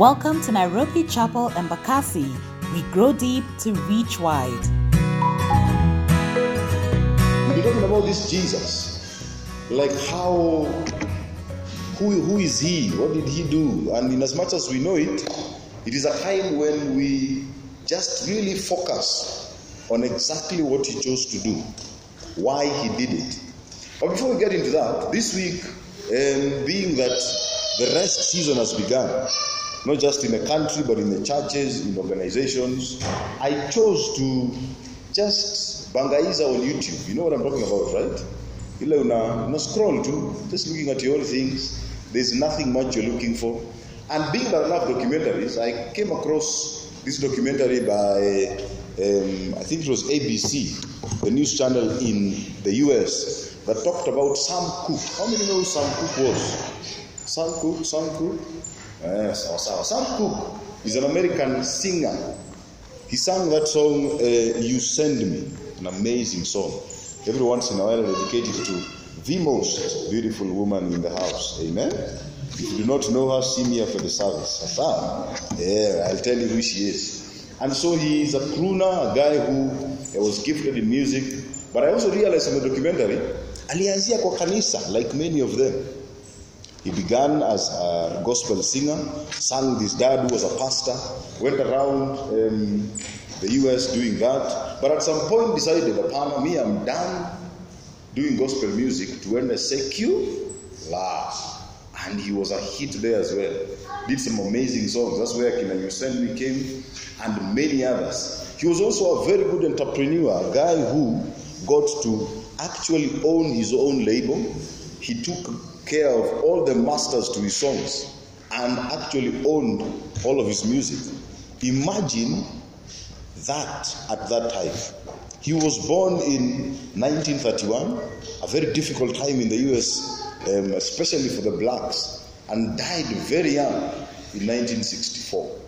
Welcome to Nairobi Chapel Embakasi. We grow deep to reach wide. We're talking about this Jesus. Like how, who, who is he? What did he do? And in as much as we know it, it is a time when we just really focus on exactly what he chose to do, why he did it. But before we get into that, this week, um, being that the rest season has begun, not just in the country but in the churches, in organizations, I chose to just bangaiza on YouTube. You know what I'm talking about, right? Ile una, una scroll to, just looking at your own things. There's nothing much you're looking for. And being that I love documentaries, I came across this documentary by, um, I think it was ABC, the news channel in the US, that talked about Sam Cooke. How many know Sam Cooke was? Sam Cooke, Sam Cooke. Yes, sawa sawa. Sam Cooke is an American singer. He sang that song, uh, You Send Me, an amazing song. Every once in a while, dedicated to the most beautiful woman in the house. Amen. If you do not know her, see me after the service. Sasa, yeah, I'll tell you who she is. And so he is a crooner, a guy who uh, was gifted in music. But I also realized in the documentary, alianzia kwa kanisa, like many of them. He began as a gospel singer, sang his dad who was a pastor, went around um, the US doing that, but at some point decided, upon me, I'm done doing gospel music to end a secular. And he was a hit there as well. Did some amazing songs. That's where Kina You came, and many others. He was also a very good entrepreneur, a guy who got to actually own his own label. He took care of all the masters to his songs and actually owned all of his music. Imagine that at that time. He was born in 1931, a very difficult time in the US, um, especially for the blacks, and died very young in 1964.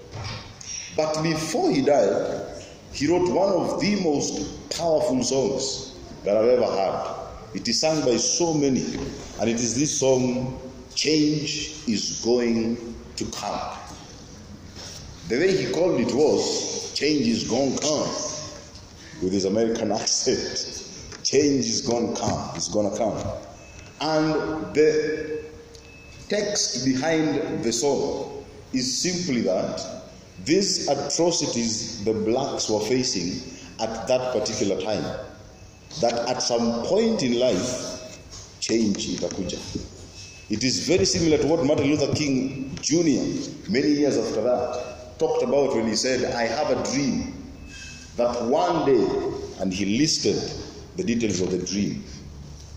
But before he died, he wrote one of the most powerful songs that I've ever heard. It is sung by so many, and it is this song, Change is Going to Come. The way he called it was, Change is Gonna Come, with his American accent. Change is gonna come, it's gonna come. And the text behind the song is simply that these atrocities the blacks were facing at that particular time that at some point in life change itakuja. It is very similar to what martin luther king jr many years after that talked about when he said i have a dream that one day and he listed the details of the dream.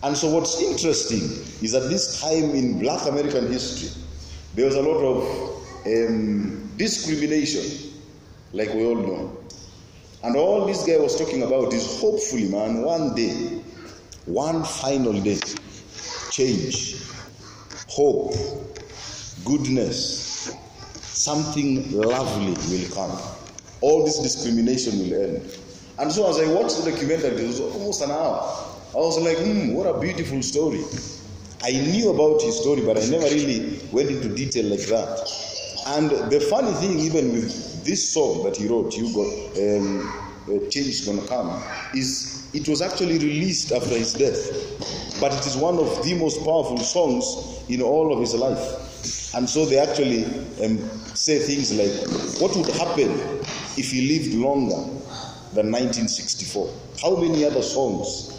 And so what's interesting is that this time in black american history there was a lot of um, discrimination like we all know and all this guy was talking about is hopefully, man, one day, one final day, change, hope, goodness, something lovely will come. All this discrimination will end. And so as I watched the documentary, it was almost an hour. I was like, hmm, what a beautiful story. I knew about his story, but I never really went into detail like that. And the funny thing, even with this song that he wrote, "You Got um, uh, Change Gonna Come," is it was actually released after his death, but it is one of the most powerful songs in all of his life. And so they actually um, say things like, "What would happen if he lived longer than 1964? How many other songs?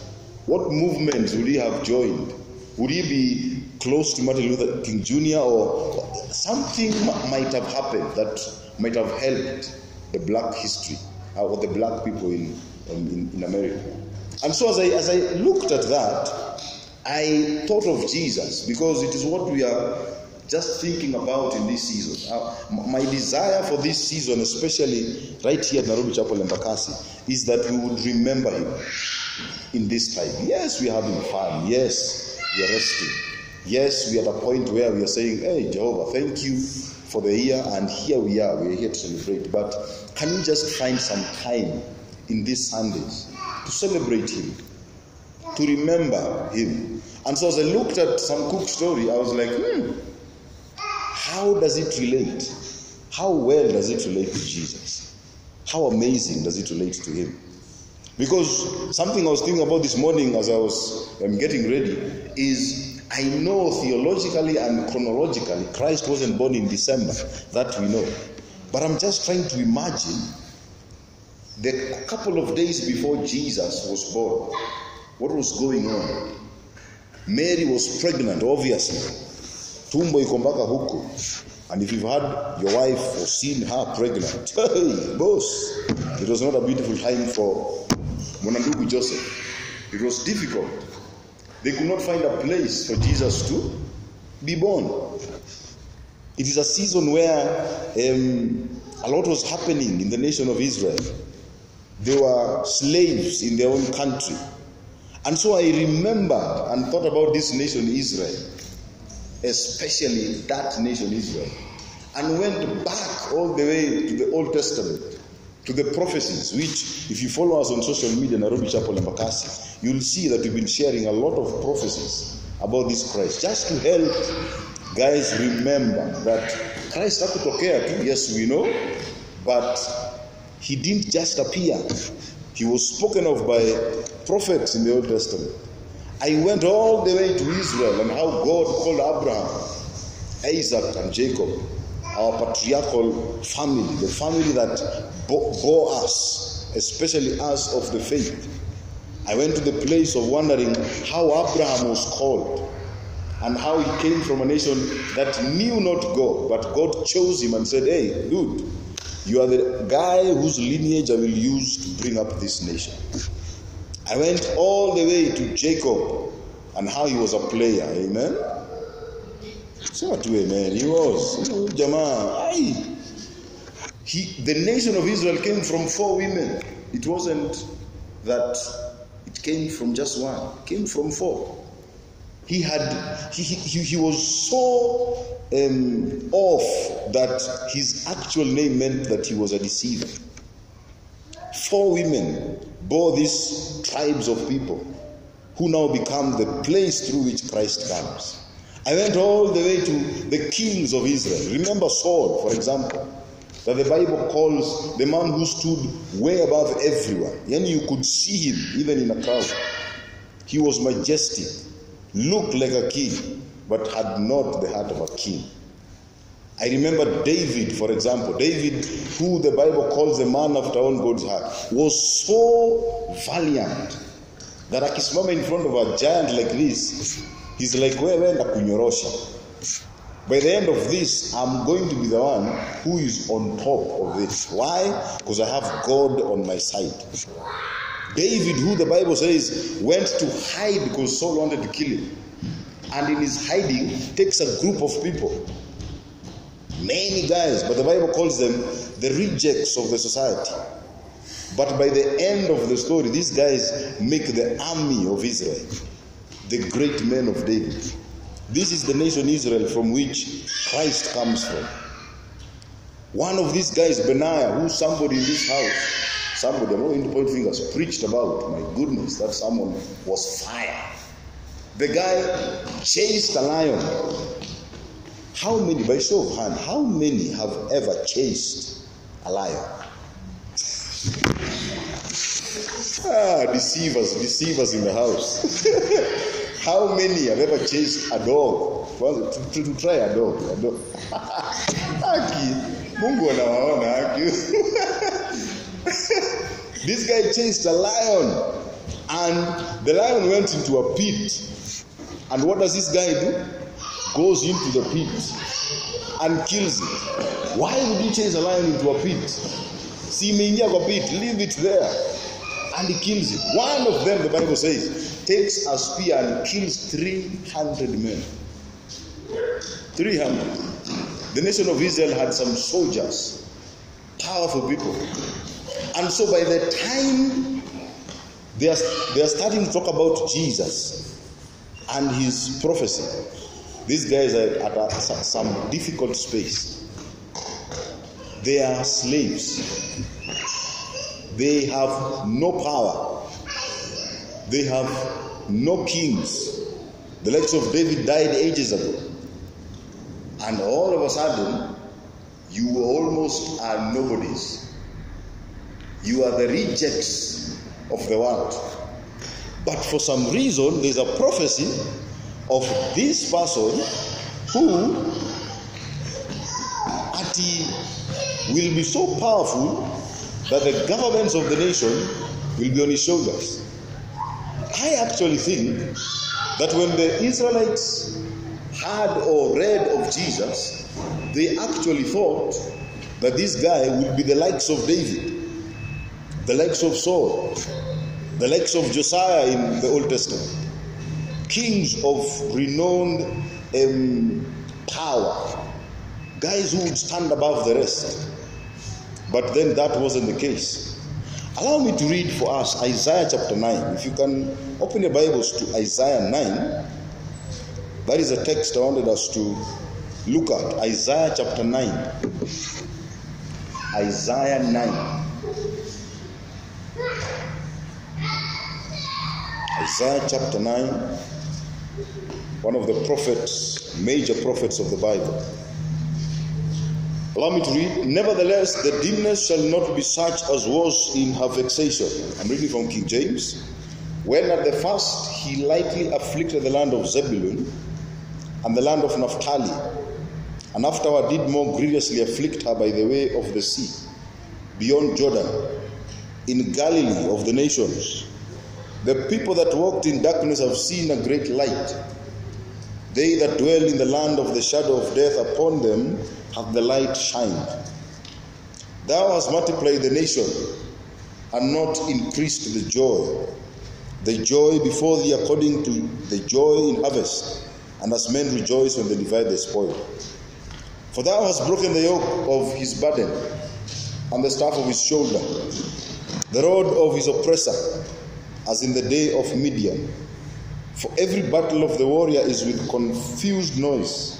What movements would he have joined? Would he be close to Martin Luther King Jr. or something might have happened that might have helped the black history uh, or the black people in, um, in, in America. And so as I, as I looked at that, I thought of Jesus because it is what we are just thinking about in this season. Uh, my desire for this season, especially right here at Nairobi Chapel and Bakasi, is that we would remember him in this time. Yes, we're having fun. Yes, we're resting. Yes, we are at a point where we are saying, Hey, Jehovah, thank you for the year, and here we are, we're here to celebrate. But can we just find some time in these Sundays to celebrate Him, to remember Him? And so as I looked at some Cook story, I was like, hmm, how does it relate? how well does it relate to Jesus? How amazing does it relate to him? Because something I was thinking about this morning as I was um, getting ready is I know theologically and chronologically Christ wasn't born in December. That we know. But I'm just trying to imagine the couple of days before Jesus was born, what was going on? Mary was pregnant, obviously. Tumbo iko huko. And if you've had your wife or seen her pregnant, hey, boss, it was not a beautiful time for Mwanandugu Joseph. It was difficult. They could not find a place for Jesus to be born. It is a season where um, a lot was happening in the nation of Israel. They were slaves in their own country. And so I remember and thought about this nation Israel, especially that nation Israel, and went back all the way to the Old Testament, to the prophecies, which, if you follow us on social media, Nairobi Chapel and you'll see that we've been sharing a lot of prophecies about this Christ, just to help guys remember that Christ hakutokea tu, yes we know, but he didn't just appear. He was spoken of by prophets in the Old Testament. I went all the way to Israel and how God called Abraham, Isaac, and Jacob, our patriarchal family, the family that bore us, especially us of the faith. I went to the place of wondering how Abraham was called and how he came from a nation that knew not God, but God chose him and said, Hey, dude, you are the guy whose lineage I will use to bring up this nation. I went all the way to Jacob and how he was a player. Amen. Sema tu amen. He was. Jamaa. He, the nation of Israel came from four women. It wasn't that it came from just one. It came from four. He had he, he, he was so um, off that his actual name meant that he was a deceiver. Four women bore these tribes of people who now become the place through which Christ comes. I went all the way to the kings of Israel. Remember Saul, for example, that the Bible calls the man who stood way above everyone. And you could see him even in a crowd. He was majestic, looked like a king, but had not the heart of a king. I remember David, for example. David, who the Bible calls the man after own God's heart, was so valiant that akisimama in front of a giant like this, he's like, wewe enda kunyorosha. By the end of this, I'm going to be the one who is on top of this. Why? Because I have God on my side. David, who the Bible says went to hide because Saul wanted to kill him, and in his hiding takes a group of people many guys, but the Bible calls them the rejects of the society. But by the end of the story, these guys make the army of Israel, the great men of David. This is the nation Israel from which Christ comes from. One of these guys, Benaiah, who somebody in this house, somebody, I'm not going to point fingers, preached about. My goodness, that someone was fire. The guy chased a lion how many, by show of hand, how many have ever chased a lion? ah, deceivers, deceivers in the house. how many have ever chased a dog? To, to, to try a dog. A dog. Aki, Mungu anawaona aki. this guy chased a lion and the lion went into a pit. And what does this guy do? goes into the pit and kills it. Why would you chase a lion into a pit? Si imeingia kwa pit, leave it there. And kills it. One of them, the Bible says, takes a spear and kills 300 men. 300. The nation of Israel had some soldiers, powerful people. And so by the time they are, they are starting to talk about Jesus and his prophecy, these guys are at a, some difficult space. They are slaves. They have no power. They have no kings. The likes of David died ages ago. And all of a sudden, you almost are nobodies. You are the rejects of the world. But for some reason, there's a prophecy of this person who at will be so powerful that the governments of the nation will be on his shoulders. I actually think that when the Israelites heard or read of Jesus, they actually thought that this guy would be the likes of David, the likes of Saul, the likes of Josiah in the Old Testament, kings of renowned um, power, guys who would stand above the rest. But then that wasn't the case. Allow me to read for us Isaiah chapter 9. If you can open your Bibles to Isaiah 9, that is a text I wanted us to look at. Isaiah chapter 9. Isaiah 9. Isaiah chapter 9, one of the prophets, major prophets of the Bible. Allow me to read. Nevertheless, the dimness shall not be such as was in her vexation. I'm reading from King James. When at the first he lightly afflicted the land of Zebulun and the land of Naphtali, and afterward did more grievously afflict her by the way of the sea, beyond Jordan, in Galilee of the nations. The people that walked in darkness have seen a great light. They that dwell in the land of the shadow of death, upon them hath the light shined. Thou hast multiplied the nation, and not increased the joy. The joy before thee according to the joy in harvest, and as men rejoice when they divide the spoil. For thou hast broken the yoke of his burden, and the staff of his shoulder, the rod of his oppressor, as in the day of Midian. For every battle of the warrior is with confused noise,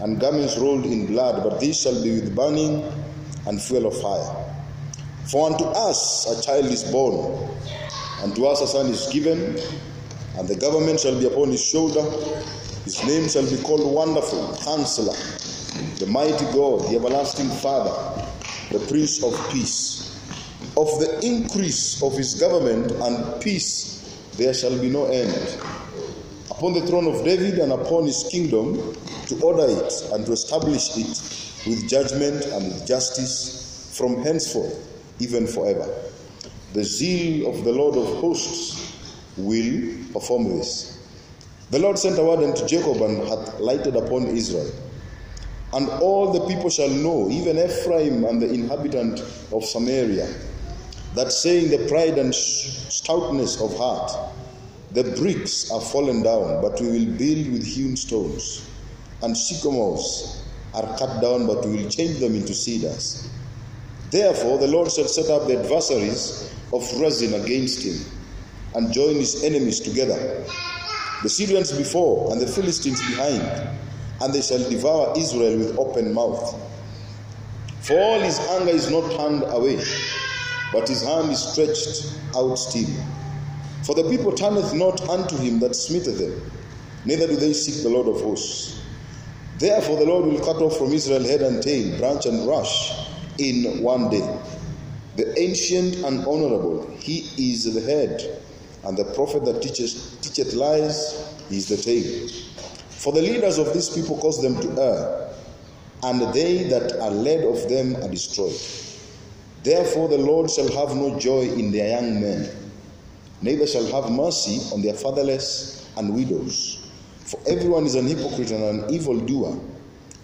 and garments rolled in blood, but these shall be with burning and fuel of fire. For unto us a child is born, and to us a son is given, and the government shall be upon his shoulder. His name shall be called Wonderful, Counselor, the Mighty God, the Everlasting Father, the Prince of Peace. Of the increase of his government and peace there shall be no end. Upon the throne of David and upon his kingdom, to order it and to establish it with judgment and with justice from henceforth, even forever. The zeal of the Lord of hosts will perform this. The Lord sent a word unto Jacob and hath lighted upon Israel. And all the people shall know, even Ephraim and the inhabitant of Samaria, that saying the pride and stoutness of heart, the bricks are fallen down, but we will build with hewn stones, and sycamores are cut down, but we will change them into cedars. Therefore, the Lord shall set up the adversaries of Rezin against him, and join his enemies together, the Syrians before, and the Philistines behind, and they shall devour Israel with open mouth. For all his anger is not turned away, but his hand is stretched out still. For the people turneth not unto him that smiteth them, neither do they seek the Lord of hosts. Therefore the Lord will cut off from Israel head and tail, branch and rush in one day. The ancient and honorable, he is the head, and the prophet that teacheth, teacheth lies, is the tail. For the leaders of this people cause them to err, and they that are led of them are destroyed. Therefore the Lord shall have no joy in their young men, neither shall have mercy on their fatherless and widows. For everyone is an hypocrite and an evildoer,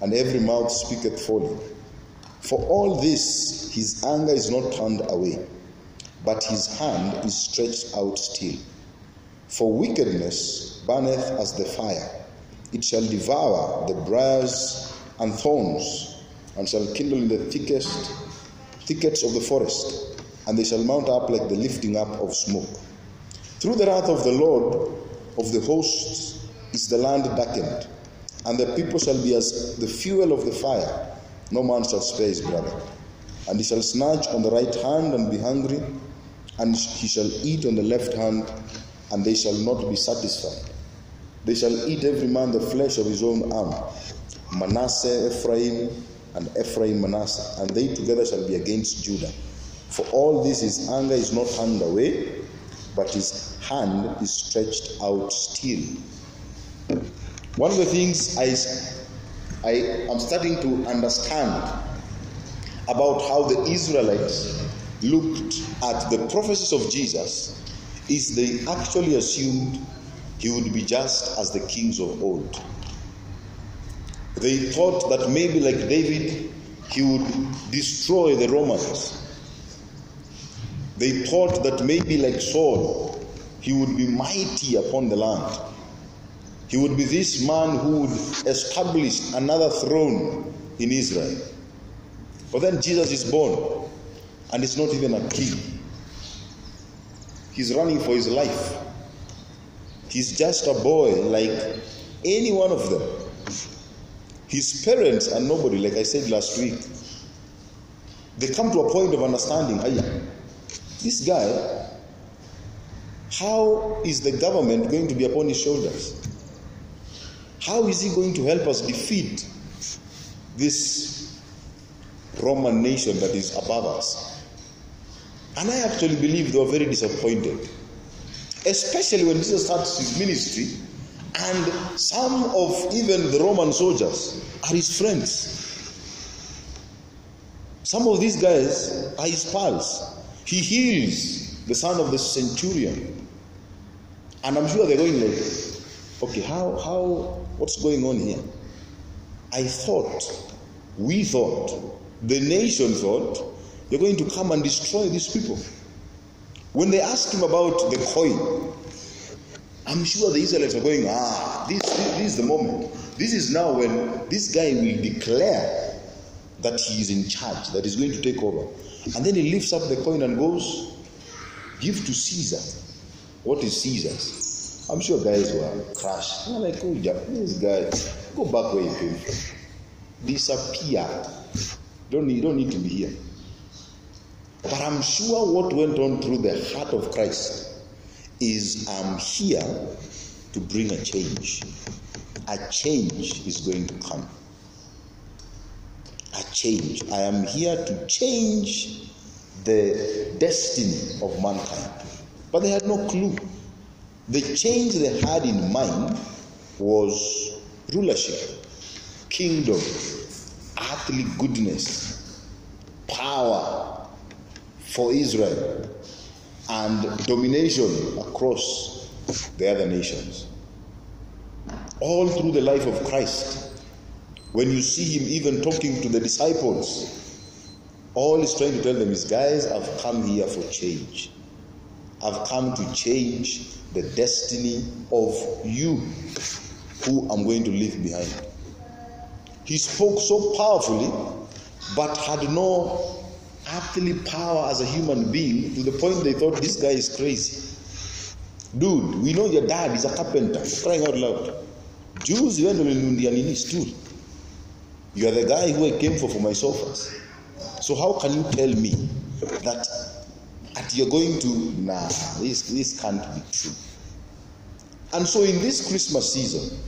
and every mouth speaketh folly. For all this his anger is not turned away, but his hand is stretched out still. For wickedness burneth as the fire, it shall devour the briars and thorns, and shall kindle in the thickest thickets of the forest, and they shall mount up like the lifting up of smoke. Through the wrath of the Lord of the hosts is the land darkened, and the people shall be as the fuel of the fire. No man shall spare his brother. And he shall snatch on the right hand and be hungry, and he shall eat on the left hand, and they shall not be satisfied. They shall eat every man the flesh of his own arm. Manasseh, Ephraim, and Ephraim Manasseh, and they together shall be against Judah. For all this his anger is not turned away, but his hand is stretched out still. One of the things I, I am starting to understand about how the Israelites looked at the prophecies of Jesus is they actually assumed he would be just as the kings of old. They thought that maybe, like David, he would destroy the Romans. They thought that maybe, like Saul, he would be mighty upon the land. He would be this man who would establish another throne in Israel. But then Jesus is born, and he's not even a king. He's running for his life. He's just a boy like any one of them. His parents are nobody, like I said last week. They come to a point of understanding, this guy, how is the government going to be upon his shoulders? How is he going to help us defeat this Roman nation that is above us? And I actually believe they were very disappointed. Especially when Jesus starts his ministry and some of even the Roman soldiers are his friends. Some of these guys are his pals. He heals the son of the centurion. And I'm sure they're going like, okay, how, how, what's going on here? I thought, we thought, the nation thought, you're going to come and destroy these people. When they asked him about the coin, I'm sure the Israelites are going, ah, this, this, this is the moment. This is now when this guy will declare that he is in charge, that he's going to take over. And then he lifts up the coin and goes, Give to Caesar. What is Caesar's? I'm sure guys were crushed. They're like, oh, this guy, go back where you came from. Disappear. Don't need, don't need to be here. But I'm sure what went on through the heart of Christ is I'm here to bring a change. A change is going to come. A change. I am here to change the destiny of mankind. But they had no clue. The change they had in mind was rulership, kingdom, earthly goodness, power for Israel, and domination across the other nations. All through the life of Christ, when you see him even talking to the disciples, all he's trying to tell them is, guys, I've come here for change. I've come to change the destiny of you who I'm going to leave behind. He spoke so powerfully, but had no earthly power as a human being to the point they thought this guy is crazy. Dude, we know your dad is a carpenter. Crying out loud. Jews, you stool. You are the guy who I came for for my sofas. So how can you tell me that that you're going to nah this this can't be true. And so in this Christmas season,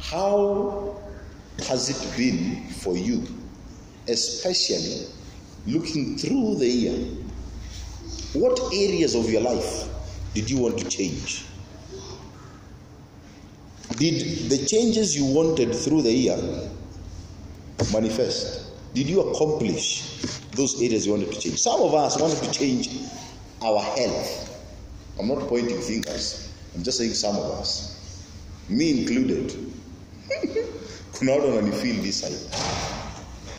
how has it been for you, especially looking through the year? What areas of your life did you want to change? Did the changes you wanted through the year manifest? Did you accomplish those areas you wanted to change? Some of us wanted to change our health. I'm not pointing fingers, I'm just saying some of us, me included. Kuna only feel this side.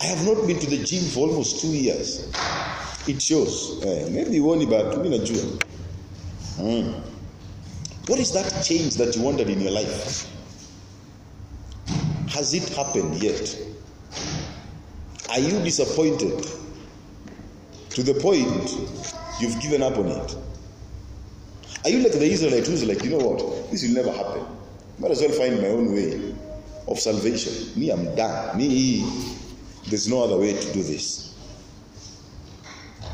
I have not been to the gym for almost two years. It shows. Eh, maybe huoni but mimi najua. Mm. What is that change that you wanted in your life? Has it happened yet? Are you disappointed to the point you've given up on it? Are you like the Israelite who's like, you know what? This will never happen. Might as well find my own way of salvation. Me, I'm done. Me, there's no other way to do this.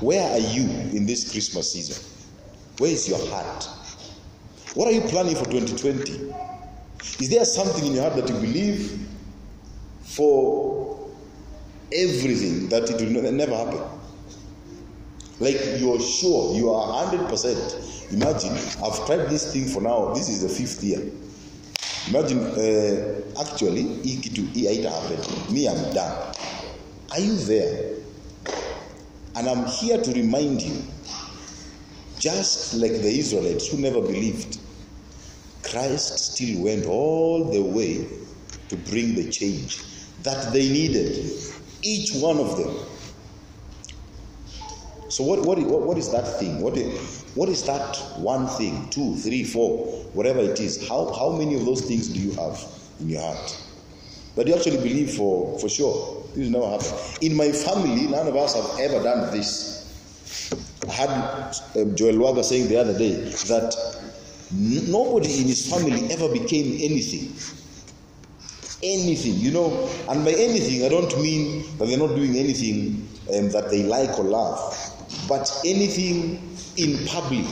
Where are you in this Christmas season? Where is your heart? What are you planning for 2020? Is there something in your heart that you believe for everything that it will never happen. Like you're sure, you are 100%. Imagine, I've tried this thing for now, this is the fifth year. Imagine, uh, actually, ikitu haita happen. Me, I'm done. Are you there? And I'm here to remind you, just like the Israelites who never believed, Christ still went all the way to bring the change that they needed, each one of them. So what, what, what is that thing? What is, what is that one thing, two, three, four, whatever it is? How, how many of those things do you have in your heart? But you actually believe for, for sure. This never happened. In my family, none of us have ever done this. I had um, Joel Waga saying the other day that nobody in his family ever became anything. Anything, you know. And by anything, I don't mean that they're not doing anything um, that they like or love but anything in public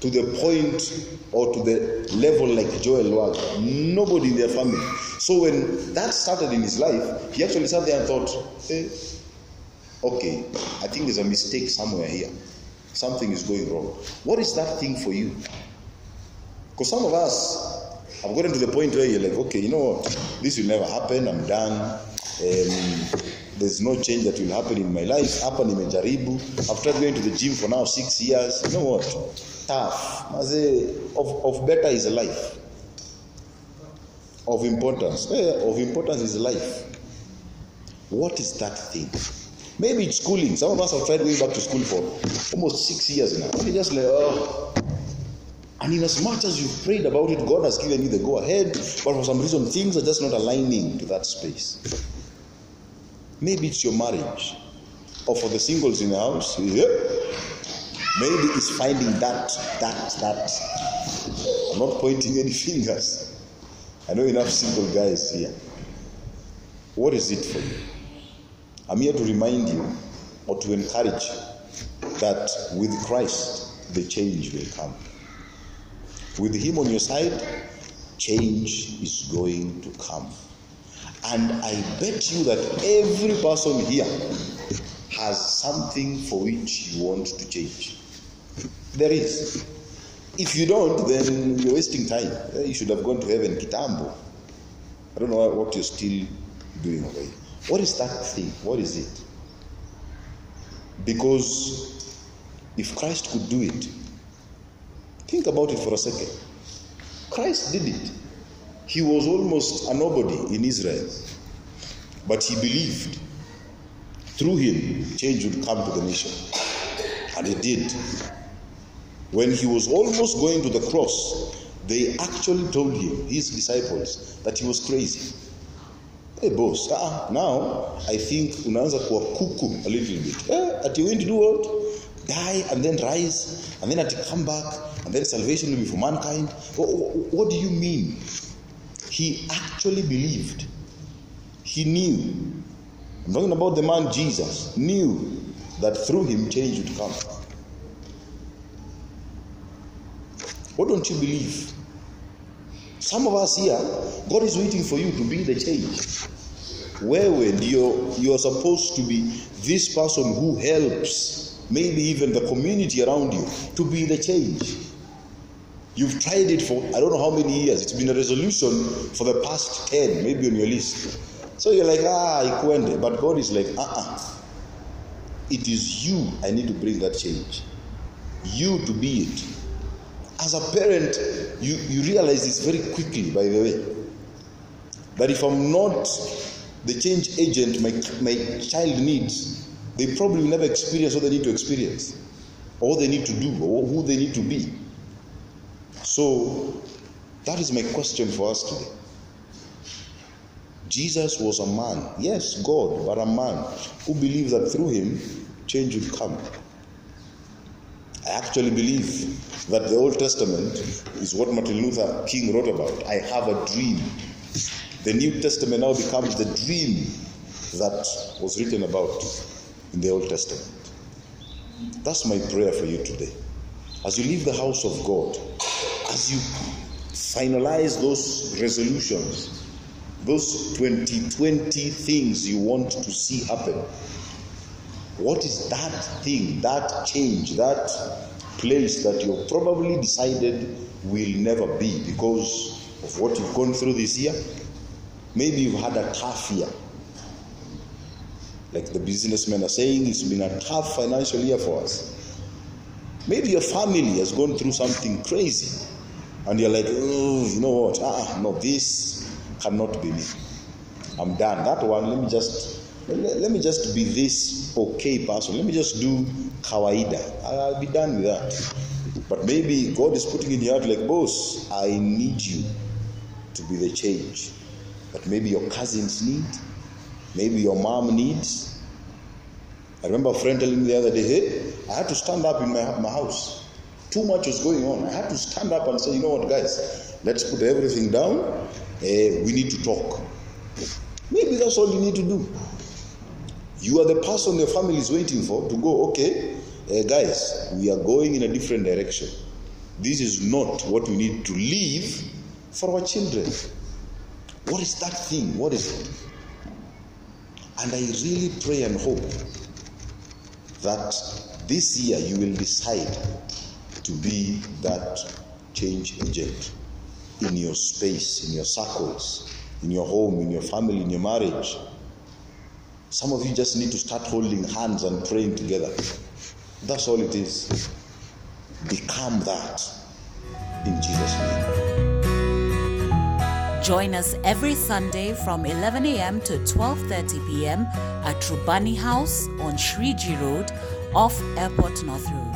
to the point or to the level like Joel was, nobody in their family. So when that started in his life, he actually sat there and thought, hey, okay, I think there's a mistake somewhere here. Something is going wrong. What is that thing for you? Because some of us have gotten to the point where you're like, okay, you know what? This will never happen. I'm done. Um, there's no change that will happen in my life. Hapa nimejaribu. After going to the gym for now six years you know what? Tough. Maze, of, of better is life. Of importance. Yeah, of importance is life. What is that thing? Maybe it's schooling. Some of us have tried going back to school for almost six years now. And just like oh. And in as much as you've prayed about it god has given you the go ahead but for some reason things are just not aligning to that space Maybe it's your marriage. Or for the singles in the house, yeah. maybe it's finding that, that, that. I'm not pointing any fingers. I know enough single guys here. What is it for you? I'm here to remind you or to encourage you that with Christ, the change will come. With Him on your side, change is going to come. And I bet you that every person here has something for which you want to change. There is. If you don't, then you're wasting time. Eh, you should have gone to heaven, Kitambo. I don't know what you're still doing away. What is that thing? What is it? Because if Christ could do it, think about it for a second. Christ did it. He was almost a nobody in Israel, but he believed through him change would come to the nation. And it did. When he was almost going to the cross, they actually told him, his disciples, that he was crazy. Hey boss, uh, now I think unaanza kuwa kuku a little bit. Eh, at you going to do what? Die and then rise and then at come back and then salvation will be for mankind. What, what do you mean? He actually believed. He knew. I'm talking about the man Jesus, knew that through him change would come. What don't you believe? Some of us here, God is waiting for you to be the change. Where when you're, you're supposed to be this person who helps, maybe even the community around you, to be the change. You've tried it for I don't know how many years. It's been a resolution for the past 10, maybe on your list. So you're like, ah, ikwende. But God is like, uh-uh. It is you I need to bring that change. You to be it. As a parent, you, you realize this very quickly, by the way. That if I'm not the change agent my, my child needs, they probably will never experience what they need to experience, or what they need to do, or who they need to be. So, that is my question for us today. Jesus was a man, yes, God, but a man who believed that through him change would come. I actually believe that the Old Testament is what Martin Luther King wrote about. I have a dream. The New Testament now becomes the dream that was written about in the Old Testament. That's my prayer for you today. As you leave the house of God, as you finalize those resolutions those 2020 things you want to see happen. What is that thing, that change, that place that you've probably decided will never be because of what you've gone through this year? Maybe you've had a tough year. Like the businessmen are saying, it's been a tough financial year for us. Maybe your family has gone through something crazy and you're like, oh, you know what? Ah, no, this cannot be me. I'm done. That one, let me just let, let me just be this okay person. Let me just do kawaida. I'll be done with that. But maybe God is putting in your heart like, boss, I need you to be the change. But maybe your cousins need, maybe your mom needs. I remember a friend telling me the other day, hey, I had to stand up in my, my house. Too much was going on. I had to stand up and say, you know what, guys, let's put everything down. Eh, we need to talk. Maybe that's all you need to do. You are the person your family is waiting for to go, okay, uh, guys, we are going in a different direction. This is not what we need to leave for our children. What is that thing? What is it? And I really pray and hope that this year you will decide to be that change agent in your space, in your circles, in your home, in your family, in your marriage. Some of you just need to start holding hands and praying together. That's all it is. Become that in Jesus' name. Join us every Sunday from 11 a.m. to 12:30 p.m. at Trubani House on Shriji Road off Airport North Road.